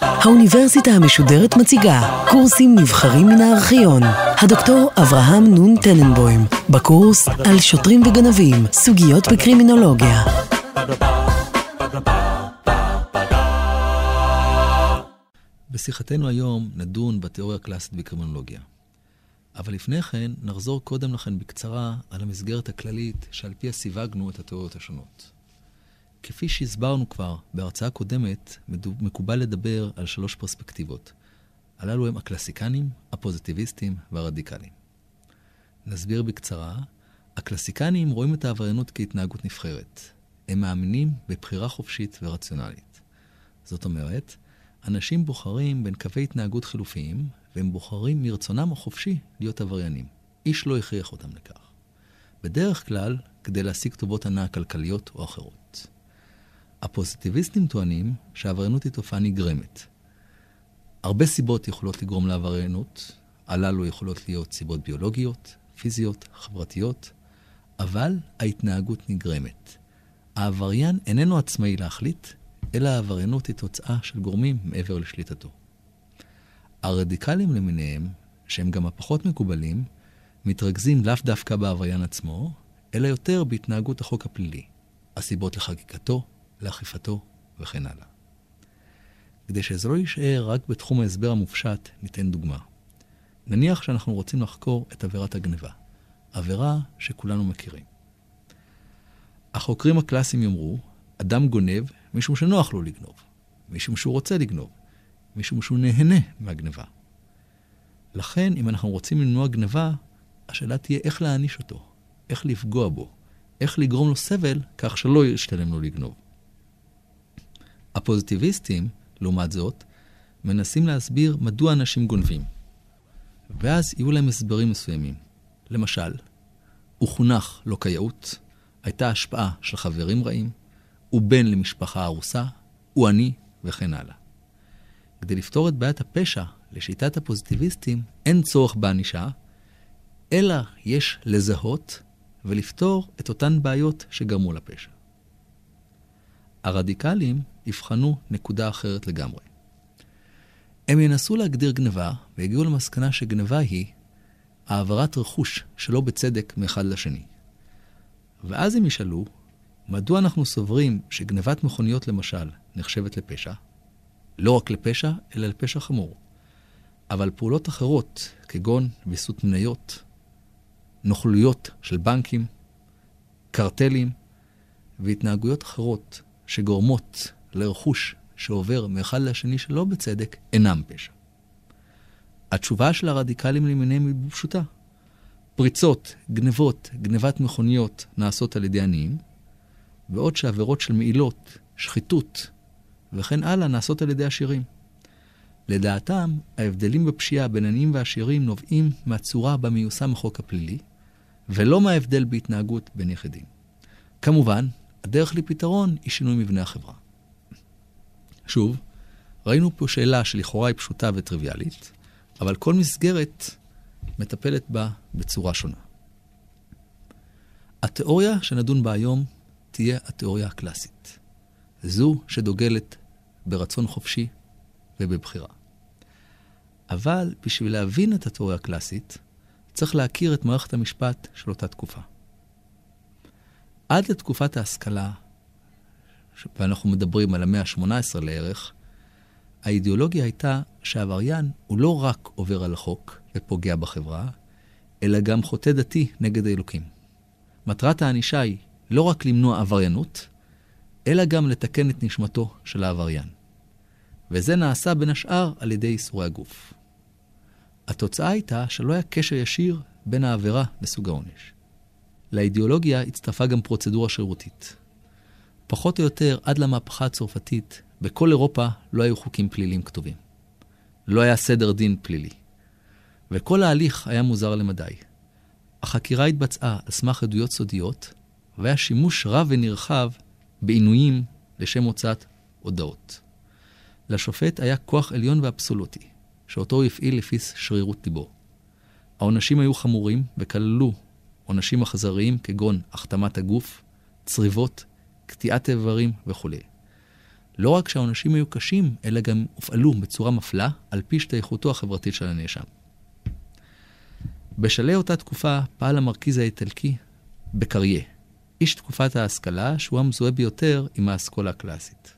האוניברסיטה המשודרת מציגה קורסים נבחרים מן הארכיון. הדוקטור אברהם נון טננבוים, בקורס על שוטרים וגנבים, סוגיות בקרימינולוגיה. בשיחתנו היום נדון בתיאוריה הקלאסית בקרימינולוגיה. אבל לפני כן, נחזור קודם לכן בקצרה על המסגרת הכללית שעל פיה סיווגנו את התיאוריות השונות. כפי שהסברנו כבר בהרצאה קודמת, מקובל לדבר על שלוש פרספקטיבות. הללו הם הקלסיקנים, הפוזיטיביסטים והרדיקלים. נסביר בקצרה, הקלסיקנים רואים את העבריינות כהתנהגות נבחרת. הם מאמינים בבחירה חופשית ורציונלית. זאת אומרת, אנשים בוחרים בין קווי התנהגות חילופיים, והם בוחרים מרצונם החופשי להיות עבריינים. איש לא הכריח אותם לכך. בדרך כלל, כדי להשיג טובות הנאה כלכליות או אחרות. הפוזיטיביסטים טוענים שהעבריינות היא תופעה נגרמת. הרבה סיבות יכולות לגרום לעבריינות, הללו יכולות להיות סיבות ביולוגיות, פיזיות, חברתיות, אבל ההתנהגות נגרמת. העבריין איננו עצמאי להחליט, אלא העבריינות היא תוצאה של גורמים מעבר לשליטתו. הרדיקלים למיניהם, שהם גם הפחות מקובלים, מתרכזים לאו דווקא בעבריין עצמו, אלא יותר בהתנהגות החוק הפלילי, הסיבות לחקיקתו, לאכיפתו וכן הלאה. כדי שזה לא יישאר רק בתחום ההסבר המופשט, ניתן דוגמה. נניח שאנחנו רוצים לחקור את עבירת הגניבה, עבירה שכולנו מכירים. החוקרים הקלאסיים יאמרו, אדם גונב משום שנוח לו לגנוב, משום שהוא רוצה לגנוב, משום שהוא נהנה מהגניבה. לכן, אם אנחנו רוצים למנוע גניבה, השאלה תהיה איך להעניש אותו, איך לפגוע בו, איך לגרום לו סבל כך שלא ישתלם לו לגנוב. הפוזיטיביסטים, לעומת זאת, מנסים להסביר מדוע אנשים גונבים. ואז יהיו להם הסברים מסוימים. למשל, הוא חונך לא כיאות, הייתה השפעה של חברים רעים, הוא בן למשפחה ארוסה, הוא עני, וכן הלאה. כדי לפתור את בעיית הפשע, לשיטת הפוזיטיביסטים, אין צורך בענישה, אלא יש לזהות ולפתור את אותן בעיות שגרמו לפשע. הרדיקלים יבחנו נקודה אחרת לגמרי. הם ינסו להגדיר גניבה, ויגיעו למסקנה שגניבה היא העברת רכוש שלא בצדק מאחד לשני. ואז הם ישאלו, מדוע אנחנו סוברים שגנבת מכוניות למשל נחשבת לפשע? לא רק לפשע, אלא לפשע חמור. אבל פעולות אחרות, כגון ויסות מניות, נוכלויות של בנקים, קרטלים והתנהגויות אחרות שגורמות לרכוש שעובר מאחד לשני שלא בצדק, אינם פשע. התשובה של הרדיקלים למיניהם היא פשוטה. פריצות, גנבות, גנבת מכוניות נעשות על ידי עניים, בעוד שעבירות של מעילות, שחיתות וכן הלאה נעשות על ידי עשירים. לדעתם, ההבדלים בפשיעה בין עניים ועשירים נובעים מהצורה בה מיושם החוק הפלילי, ולא מההבדל בהתנהגות בין יחידים. כמובן, הדרך לפתרון היא שינוי מבנה החברה. שוב, ראינו פה שאלה שלכאורה היא פשוטה וטריוויאלית, אבל כל מסגרת מטפלת בה בצורה שונה. התיאוריה שנדון בה היום תהיה התיאוריה הקלאסית. זו שדוגלת ברצון חופשי ובבחירה. אבל בשביל להבין את התיאוריה הקלאסית, צריך להכיר את מערכת המשפט של אותה תקופה. עד לתקופת ההשכלה, ואנחנו מדברים על המאה ה-18 לערך, האידיאולוגיה הייתה שהעבריין הוא לא רק עובר על החוק ופוגע בחברה, אלא גם חוטא דתי נגד האלוקים. מטרת הענישה היא לא רק למנוע עבריינות, אלא גם לתקן את נשמתו של העבריין. וזה נעשה בין השאר על ידי איסורי הגוף. התוצאה הייתה שלא היה קשר ישיר בין העבירה לסוג העונש. לאידיאולוגיה הצטרפה גם פרוצדורה שירותית. פחות או יותר עד למהפכה הצרפתית, בכל אירופה לא היו חוקים פליליים כתובים. לא היה סדר דין פלילי. וכל ההליך היה מוזר למדי. החקירה התבצעה על סמך עדויות סודיות, והיה שימוש רב ונרחב בעינויים לשם הוצאת הודאות. לשופט היה כוח עליון ואבסולוטי, שאותו הוא הפעיל לפי שרירות ליבו. העונשים היו חמורים וכללו עונשים אכזריים כגון החתמת הגוף, צריבות, קטיעת איברים וכו'. לא רק שהעונשים היו קשים, אלא גם הופעלו בצורה מפלה על פי השתייכותו החברתית של הנאשם. בשלהי אותה תקופה פעל המרכיז האיטלקי בקריה, איש תקופת ההשכלה שהוא המזוהה ביותר עם האסכולה הקלאסית.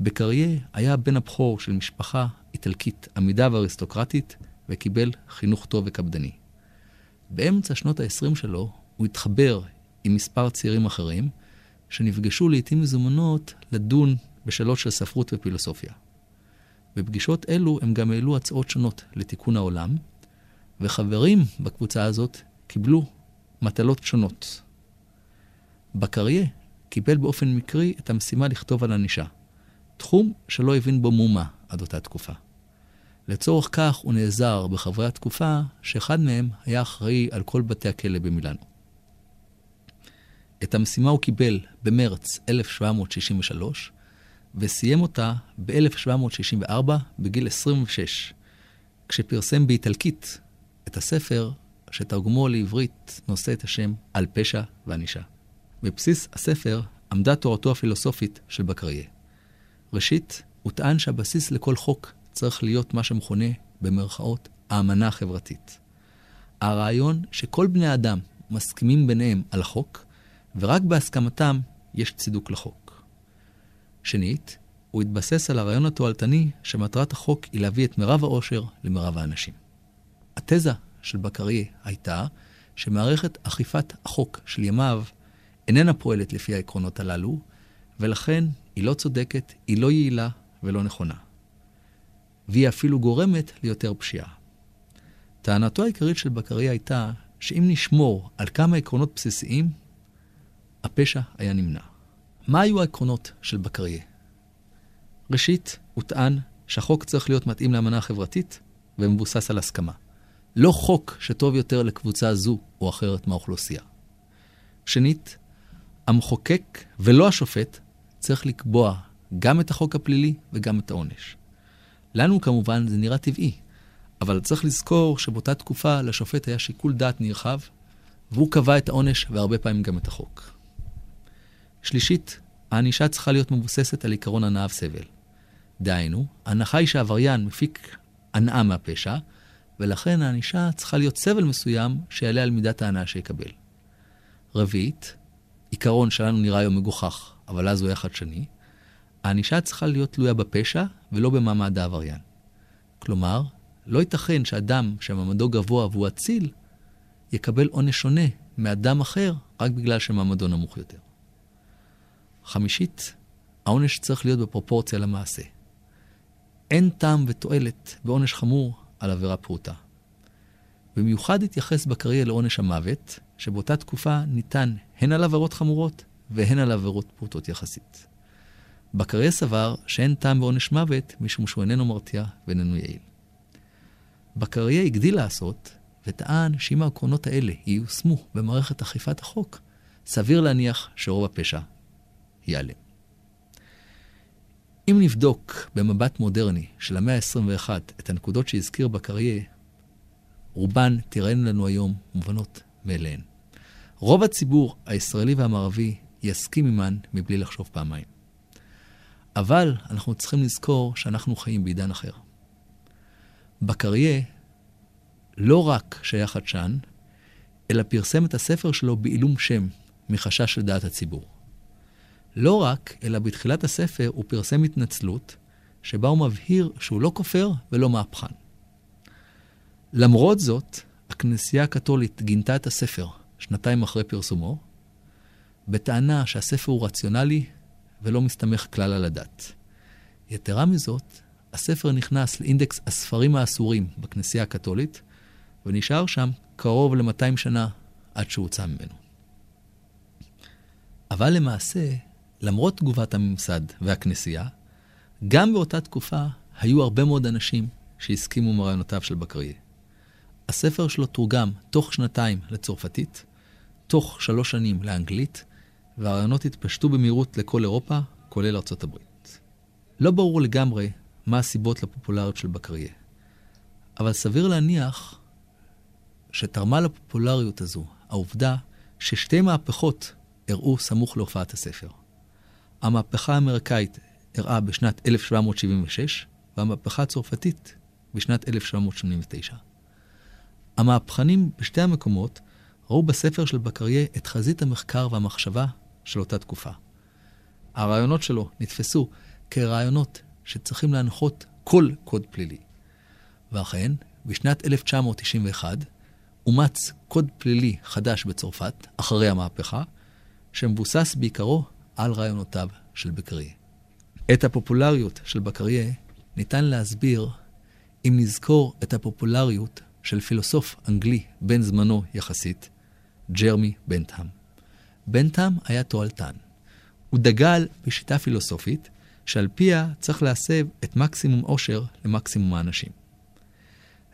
בקריה היה בן הבכור של משפחה איטלקית עמידה ואריסטוקרטית, וקיבל חינוך טוב וקפדני. באמצע שנות ה-20 שלו הוא התחבר עם מספר צעירים אחרים, שנפגשו לעיתים מזומנות לדון בשאלות של ספרות ופילוסופיה. בפגישות אלו הם גם העלו הצעות שונות לתיקון העולם, וחברים בקבוצה הזאת קיבלו מטלות שונות. בקריה קיבל באופן מקרי את המשימה לכתוב על ענישה, תחום שלא הבין בו מומה עד אותה תקופה. לצורך כך הוא נעזר בחברי התקופה, שאחד מהם היה אחראי על כל בתי הכלא במילאנו. את המשימה הוא קיבל במרץ 1763, וסיים אותה ב-1764 בגיל 26, כשפרסם באיטלקית את הספר שתרגמו לעברית נושא את השם על פשע וענישה. בבסיס הספר עמדה תורתו הפילוסופית של בקריה. ראשית, הוא טען שהבסיס לכל חוק צריך להיות מה שמכונה, במרכאות, האמנה החברתית. הרעיון שכל בני האדם מסכימים ביניהם על החוק, ורק בהסכמתם יש צידוק לחוק. שנית, הוא התבסס על הרעיון התועלתני שמטרת החוק היא להביא את מרב העושר למרב האנשים. התזה של בקרי הייתה שמערכת אכיפת החוק של ימיו איננה פועלת לפי העקרונות הללו, ולכן היא לא צודקת, היא לא יעילה ולא נכונה. והיא אפילו גורמת ליותר פשיעה. טענתו העיקרית של בקרי הייתה שאם נשמור על כמה עקרונות בסיסיים, הפשע היה נמנע. מה היו העקרונות של בקריה? ראשית, הוא טען שהחוק צריך להיות מתאים לאמנה החברתית ומבוסס על הסכמה. לא חוק שטוב יותר לקבוצה זו או אחרת מהאוכלוסייה. שנית, המחוקק ולא השופט צריך לקבוע גם את החוק הפלילי וגם את העונש. לנו כמובן זה נראה טבעי, אבל צריך לזכור שבאותה תקופה לשופט היה שיקול דעת נרחב, והוא קבע את העונש והרבה פעמים גם את החוק. שלישית, הענישה צריכה להיות מבוססת על עקרון הנאה וסבל. דהיינו, ההנחה היא שהעבריין מפיק הנאה מהפשע, ולכן הענישה צריכה להיות סבל מסוים שיעלה על מידת ההנאה שיקבל. רביעית, עיקרון שלנו נראה היום מגוחך, אבל אז הוא היה חדשני, הענישה צריכה להיות תלויה בפשע ולא במעמד העבריין. כלומר, לא ייתכן שאדם שמעמדו גבוה והוא אציל, יקבל עונש שונה מאדם אחר רק בגלל שמעמדו נמוך יותר. חמישית, העונש צריך להיות בפרופורציה למעשה. אין טעם ותועלת בעונש חמור על עבירה פרוטה. במיוחד התייחס בקריירה לעונש המוות, שבאותה תקופה ניתן הן על עבירות חמורות והן על עבירות פרוטות יחסית. בקריירה סבר שאין טעם בעונש מוות משום שהוא איננו מרתיע ואיננו יעיל. בקריירה הגדיל לעשות וטען שאם העקרונות האלה ייושמו במערכת אכיפת החוק, סביר להניח שרוב הפשע ייעלם. אם נבדוק במבט מודרני של המאה ה-21 את הנקודות שהזכיר בקריה, רובן תראינו לנו היום מובנות מאליהן. רוב הציבור הישראלי והמערבי יסכים עמן מבלי לחשוב פעמיים. אבל אנחנו צריכים לזכור שאנחנו חיים בעידן אחר. בקריה לא רק שהיה חדשן, אלא פרסם את הספר שלו בעילום שם, מחשש לדעת הציבור. לא רק, אלא בתחילת הספר הוא פרסם התנצלות, שבה הוא מבהיר שהוא לא כופר ולא מהפכן. למרות זאת, הכנסייה הקתולית גינתה את הספר שנתיים אחרי פרסומו, בטענה שהספר הוא רציונלי ולא מסתמך כלל על הדת. יתרה מזאת, הספר נכנס לאינדקס הספרים האסורים בכנסייה הקתולית, ונשאר שם קרוב ל-200 שנה עד שהוצא ממנו. אבל למעשה, למרות תגובת הממסד והכנסייה, גם באותה תקופה היו הרבה מאוד אנשים שהסכימו מרעיונותיו של בקריה. הספר שלו תורגם תוך שנתיים לצרפתית, תוך שלוש שנים לאנגלית, והרעיונות התפשטו במהירות לכל אירופה, כולל ארצות הברית. לא ברור לגמרי מה הסיבות לפופולריות של בקריה, אבל סביר להניח שתרמה לפופולריות הזו העובדה ששתי מהפכות אירעו סמוך להופעת הספר. המהפכה האמריקאית אירעה בשנת 1776, והמהפכה הצרפתית בשנת 1789. המהפכנים בשתי המקומות ראו בספר של בקריה את חזית המחקר והמחשבה של אותה תקופה. הרעיונות שלו נתפסו כרעיונות שצריכים להנחות כל קוד פלילי. ואכן, בשנת 1991 אומץ קוד פלילי חדש בצרפת, אחרי המהפכה, שמבוסס בעיקרו על רעיונותיו של בקריה. את הפופולריות של בקריה ניתן להסביר אם נזכור את הפופולריות של פילוסוף אנגלי בן זמנו יחסית, ג'רמי בנטהאם. בנטהאם היה תועלתן. הוא דגל בשיטה פילוסופית שעל פיה צריך להסב את מקסימום עושר למקסימום האנשים.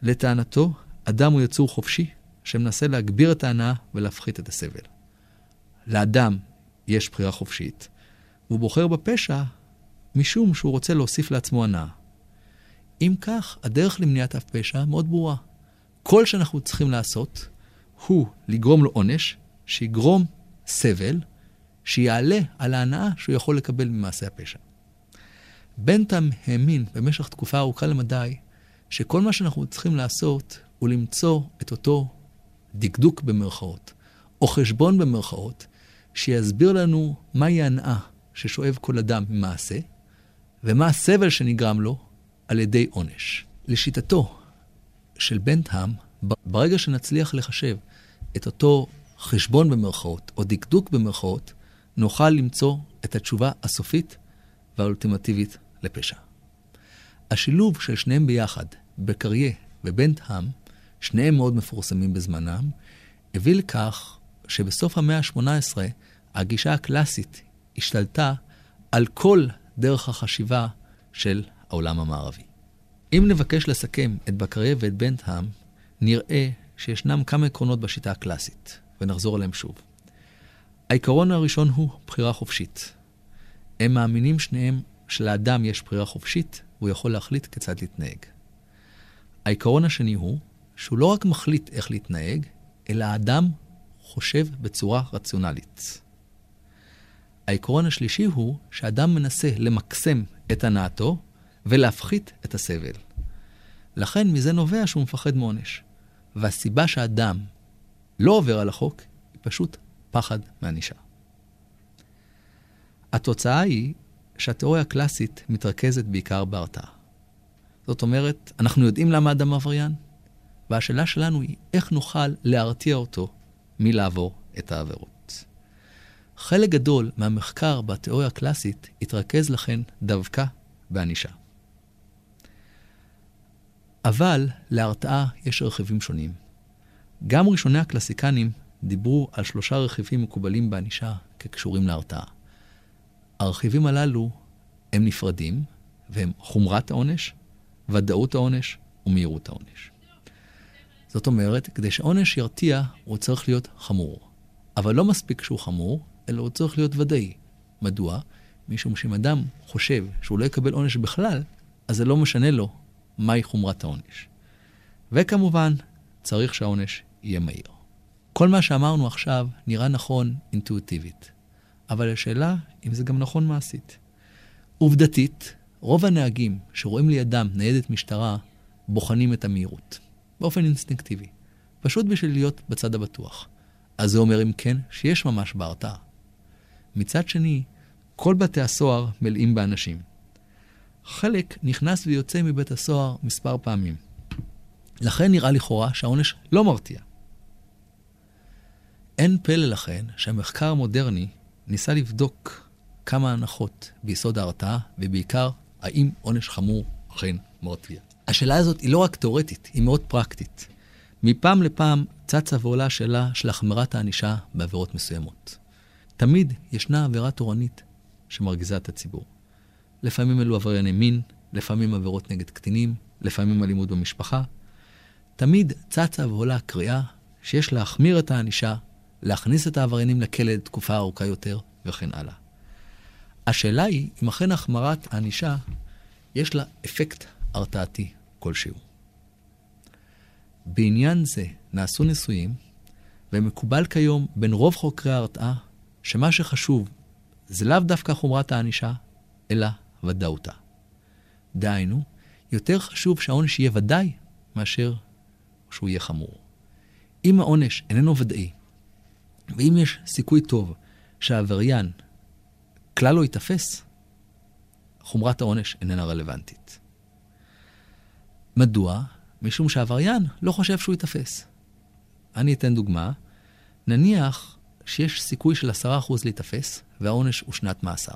לטענתו, אדם הוא יצור חופשי שמנסה להגביר את ההנאה ולהפחית את הסבל. לאדם יש בחירה חופשית, והוא בוחר בפשע משום שהוא רוצה להוסיף לעצמו הנאה. אם כך, הדרך למניעת הפשע מאוד ברורה. כל שאנחנו צריכים לעשות הוא לגרום לו עונש, שיגרום סבל, שיעלה על ההנאה שהוא יכול לקבל ממעשה הפשע. בנטם האמין במשך תקופה ארוכה למדי שכל מה שאנחנו צריכים לעשות הוא למצוא את אותו דקדוק במרכאות, או חשבון במרכאות, שיסביר לנו מהי ההנאה ששואב כל אדם ממעשה, ומה הסבל שנגרם לו על ידי עונש. לשיטתו של בנטהאם, ברגע שנצליח לחשב את אותו חשבון במרכאות, או דקדוק במרכאות, נוכל למצוא את התשובה הסופית והאולטימטיבית לפשע. השילוב של שניהם ביחד, בקריה ובנטהאם, שניהם מאוד מפורסמים בזמנם, הביא לכך שבסוף המאה ה-18 הגישה הקלאסית השתלטה על כל דרך החשיבה של העולם המערבי. אם נבקש לסכם את בקריה ואת בנטהאם, נראה שישנם כמה עקרונות בשיטה הקלאסית, ונחזור עליהם שוב. העיקרון הראשון הוא בחירה חופשית. הם מאמינים שניהם שלאדם יש בחירה חופשית, והוא יכול להחליט כיצד להתנהג. העיקרון השני הוא שהוא לא רק מחליט איך להתנהג, אלא האדם חושב בצורה רציונלית. העיקרון השלישי הוא שאדם מנסה למקסם את הנאתו ולהפחית את הסבל. לכן מזה נובע שהוא מפחד מעונש. והסיבה שאדם לא עובר על החוק היא פשוט פחד מענישה. התוצאה היא שהתיאוריה הקלאסית מתרכזת בעיקר בהרתעה. זאת אומרת, אנחנו יודעים למה אדם עבריין, והשאלה שלנו היא איך נוכל להרתיע אותו מלעבור את העבירות. חלק גדול מהמחקר בתיאוריה הקלאסית התרכז לכן דווקא בענישה. אבל להרתעה יש רכיבים שונים. גם ראשוני הקלאסיקנים דיברו על שלושה רכיבים מקובלים בענישה כקשורים להרתעה. הרכיבים הללו הם נפרדים, והם חומרת העונש, ודאות העונש ומהירות העונש. זאת אומרת, כדי שעונש ירתיע, הוא צריך להיות חמור. אבל לא מספיק שהוא חמור, אלא הוא צריך להיות ודאי. מדוע? משום שאם אדם חושב שהוא לא יקבל עונש בכלל, אז זה לא משנה לו מהי חומרת העונש. וכמובן, צריך שהעונש יהיה מהיר. כל מה שאמרנו עכשיו נראה נכון אינטואיטיבית, אבל השאלה אם זה גם נכון מעשית. עובדתית, רוב הנהגים שרואים לידם ניידת משטרה בוחנים את המהירות, באופן אינסטינקטיבי, פשוט בשביל להיות בצד הבטוח. אז זה אומר אם כן שיש ממש בהרתעה. מצד שני, כל בתי הסוהר מלאים באנשים. חלק נכנס ויוצא מבית הסוהר מספר פעמים. לכן נראה לכאורה שהעונש לא מרתיע. אין פלא לכן שהמחקר המודרני ניסה לבדוק כמה הנחות ביסוד ההרתעה, ובעיקר, האם עונש חמור אכן מרתיע. השאלה הזאת היא לא רק תאורטית, היא מאוד פרקטית. מפעם לפעם צצה ועולה השאלה של החמרת הענישה בעבירות מסוימות. תמיד ישנה עבירה תורנית שמרגיזה את הציבור. לפעמים אלו עברייני מין, לפעמים עבירות נגד קטינים, לפעמים אלימות במשפחה. תמיד צצה ועולה קריאה שיש להחמיר את הענישה, להכניס את העבריינים לכלא לתקופה ארוכה יותר, וכן הלאה. השאלה היא אם אכן החמרת הענישה יש לה אפקט הרתעתי כלשהו. בעניין זה נעשו ניסויים, ומקובל כיום בין רוב חוקרי ההרתעה, שמה שחשוב זה לאו דווקא חומרת הענישה, אלא ודאותה. דהיינו, יותר חשוב שהעונש יהיה ודאי מאשר שהוא יהיה חמור. אם העונש איננו ודאי, ואם יש סיכוי טוב שהעבריין כלל לא ייתפס, חומרת העונש איננה רלוונטית. מדוע? משום שהעבריין לא חושב שהוא ייתפס. אני אתן דוגמה. נניח שיש סיכוי של 10% להיתפס, והעונש הוא שנת מאסר.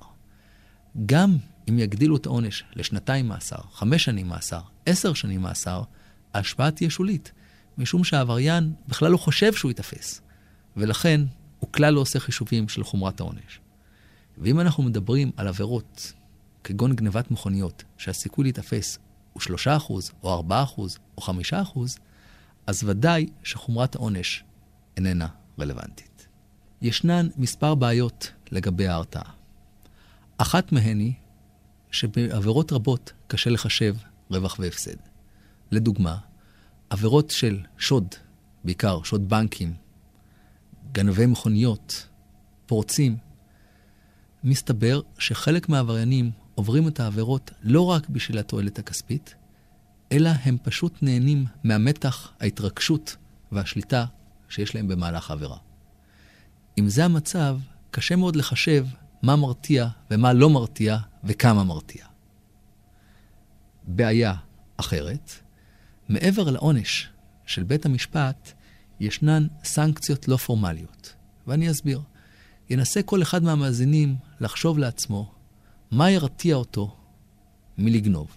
גם אם יגדילו את העונש לשנתיים מאסר, חמש שנים מאסר, עשר שנים מאסר, ההשפעה תהיה שולית, משום שהעבריין בכלל לא חושב שהוא ייתפס, ולכן הוא כלל לא עושה חישובים של חומרת העונש. ואם אנחנו מדברים על עבירות כגון גנבת מכוניות, שהסיכוי להיתפס הוא 3% או 4% או 5%, אז ודאי שחומרת העונש איננה רלוונטית. ישנן מספר בעיות לגבי ההרתעה. אחת מהן היא שבעבירות רבות קשה לחשב רווח והפסד. לדוגמה, עבירות של שוד, בעיקר שוד בנקים, גנבי מכוניות, פורצים, מסתבר שחלק מהעבריינים עוברים את העבירות לא רק בשביל התועלת הכספית, אלא הם פשוט נהנים מהמתח, ההתרגשות והשליטה שיש להם במהלך העבירה. אם זה המצב, קשה מאוד לחשב מה מרתיע ומה לא מרתיע וכמה מרתיע. בעיה אחרת, מעבר לעונש של בית המשפט, ישנן סנקציות לא פורמליות. ואני אסביר. ינסה כל אחד מהמאזינים לחשוב לעצמו מה ירתיע אותו מלגנוב.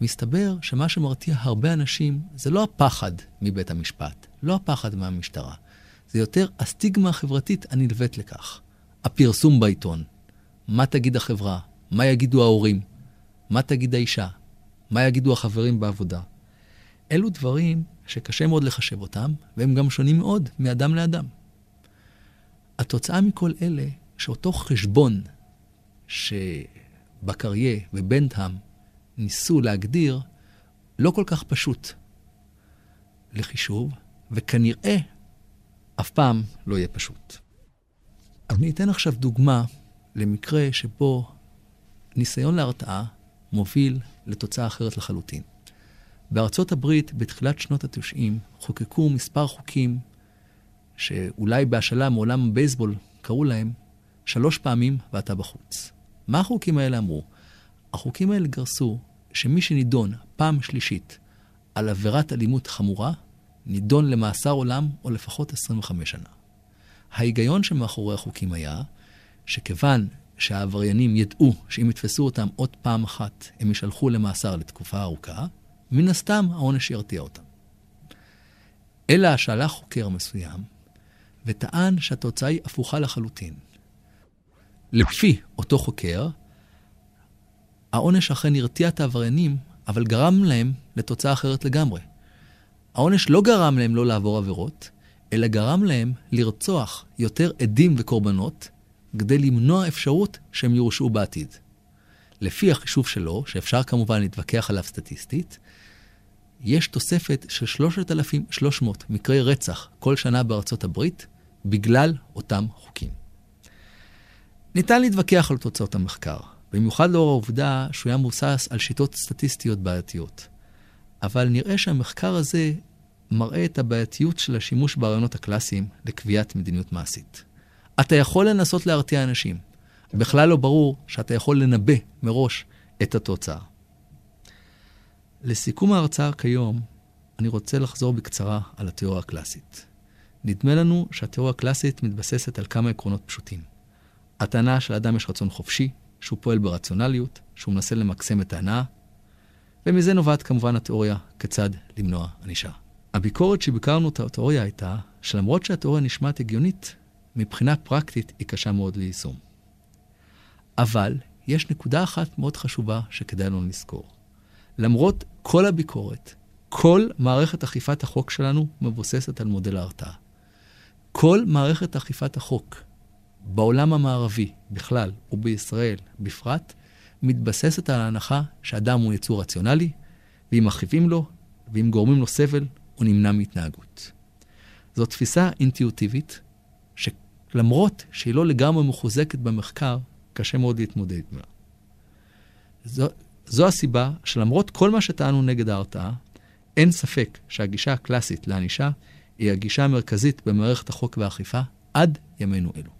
מסתבר שמה שמרתיע הרבה אנשים זה לא הפחד מבית המשפט, לא הפחד מהמשטרה. זה יותר הסטיגמה החברתית הנלווית לכך. הפרסום בעיתון, מה תגיד החברה, מה יגידו ההורים, מה תגיד האישה, מה יגידו החברים בעבודה. אלו דברים שקשה מאוד לחשב אותם, והם גם שונים מאוד מאדם לאדם. התוצאה מכל אלה, שאותו חשבון שבקריה ובנדהאם ניסו להגדיר, לא כל כך פשוט לחישוב, וכנראה אף פעם לא יהיה פשוט. אני אתן עכשיו דוגמה למקרה שבו ניסיון להרתעה מוביל לתוצאה אחרת לחלוטין. בארצות הברית, בתחילת שנות ה-90, חוקקו מספר חוקים שאולי בהשאלה מעולם הבייסבול קראו להם שלוש פעמים ואתה בחוץ. מה החוקים האלה אמרו? החוקים האלה גרסו שמי שנידון פעם שלישית על עבירת אלימות חמורה, נידון למאסר עולם או לפחות 25 שנה. ההיגיון שמאחורי החוקים היה שכיוון שהעבריינים ידעו שאם יתפסו אותם עוד פעם אחת, הם יישלחו למאסר לתקופה ארוכה, מן הסתם העונש ירתיע אותם. אלא שהלך חוקר מסוים וטען שהתוצאה היא הפוכה לחלוטין. לפי אותו חוקר, העונש אכן הרתיע את העבריינים, אבל גרם להם לתוצאה אחרת לגמרי. העונש לא גרם להם לא לעבור עבירות, אלא גרם להם לרצוח יותר עדים וקורבנות, כדי למנוע אפשרות שהם יורשעו בעתיד. לפי החישוב שלו, שאפשר כמובן להתווכח עליו סטטיסטית, יש תוספת של 3,300 מקרי רצח כל שנה בארצות הברית בגלל אותם חוקים. ניתן להתווכח על תוצאות המחקר, במיוחד לאור העובדה שהוא היה מבוסס על שיטות סטטיסטיות בעייתיות. אבל נראה שהמחקר הזה מראה את הבעייתיות של השימוש ברעיונות הקלאסיים לקביעת מדיניות מעשית. אתה יכול לנסות להרתיע אנשים. בכלל לא ברור שאתה יכול לנבא מראש את התוצאה. לסיכום ההרצאה כיום, אני רוצה לחזור בקצרה על התיאוריה הקלאסית. נדמה לנו שהתיאוריה הקלאסית מתבססת על כמה עקרונות פשוטים. הטענה שלאדם יש רצון חופשי, שהוא פועל ברציונליות, שהוא מנסה למקסם את ההנאה, ומזה נובעת כמובן התיאוריה כיצד למנוע ענישה. הביקורת שביקרנו את התיאוריה הייתה שלמרות שהתיאוריה נשמעת הגיונית, מבחינה פרקטית היא קשה מאוד ליישום. אבל יש נקודה אחת מאוד חשובה שכדאי לנו לזכור. למרות כל הביקורת, כל מערכת אכיפת החוק שלנו מבוססת על מודל ההרתעה. כל מערכת אכיפת החוק בעולם המערבי בכלל, ובישראל בפרט, מתבססת על ההנחה שאדם הוא יצור רציונלי, ואם מכאיבים לו, ואם גורמים לו סבל, הוא נמנע מהתנהגות. זו תפיסה אינטואיטיבית, שלמרות שהיא לא לגמרי מחוזקת במחקר, קשה מאוד להתמודד עמה. זו, זו הסיבה שלמרות כל מה שטענו נגד ההרתעה, אין ספק שהגישה הקלאסית לענישה היא הגישה המרכזית במערכת החוק והאכיפה עד ימינו אלו.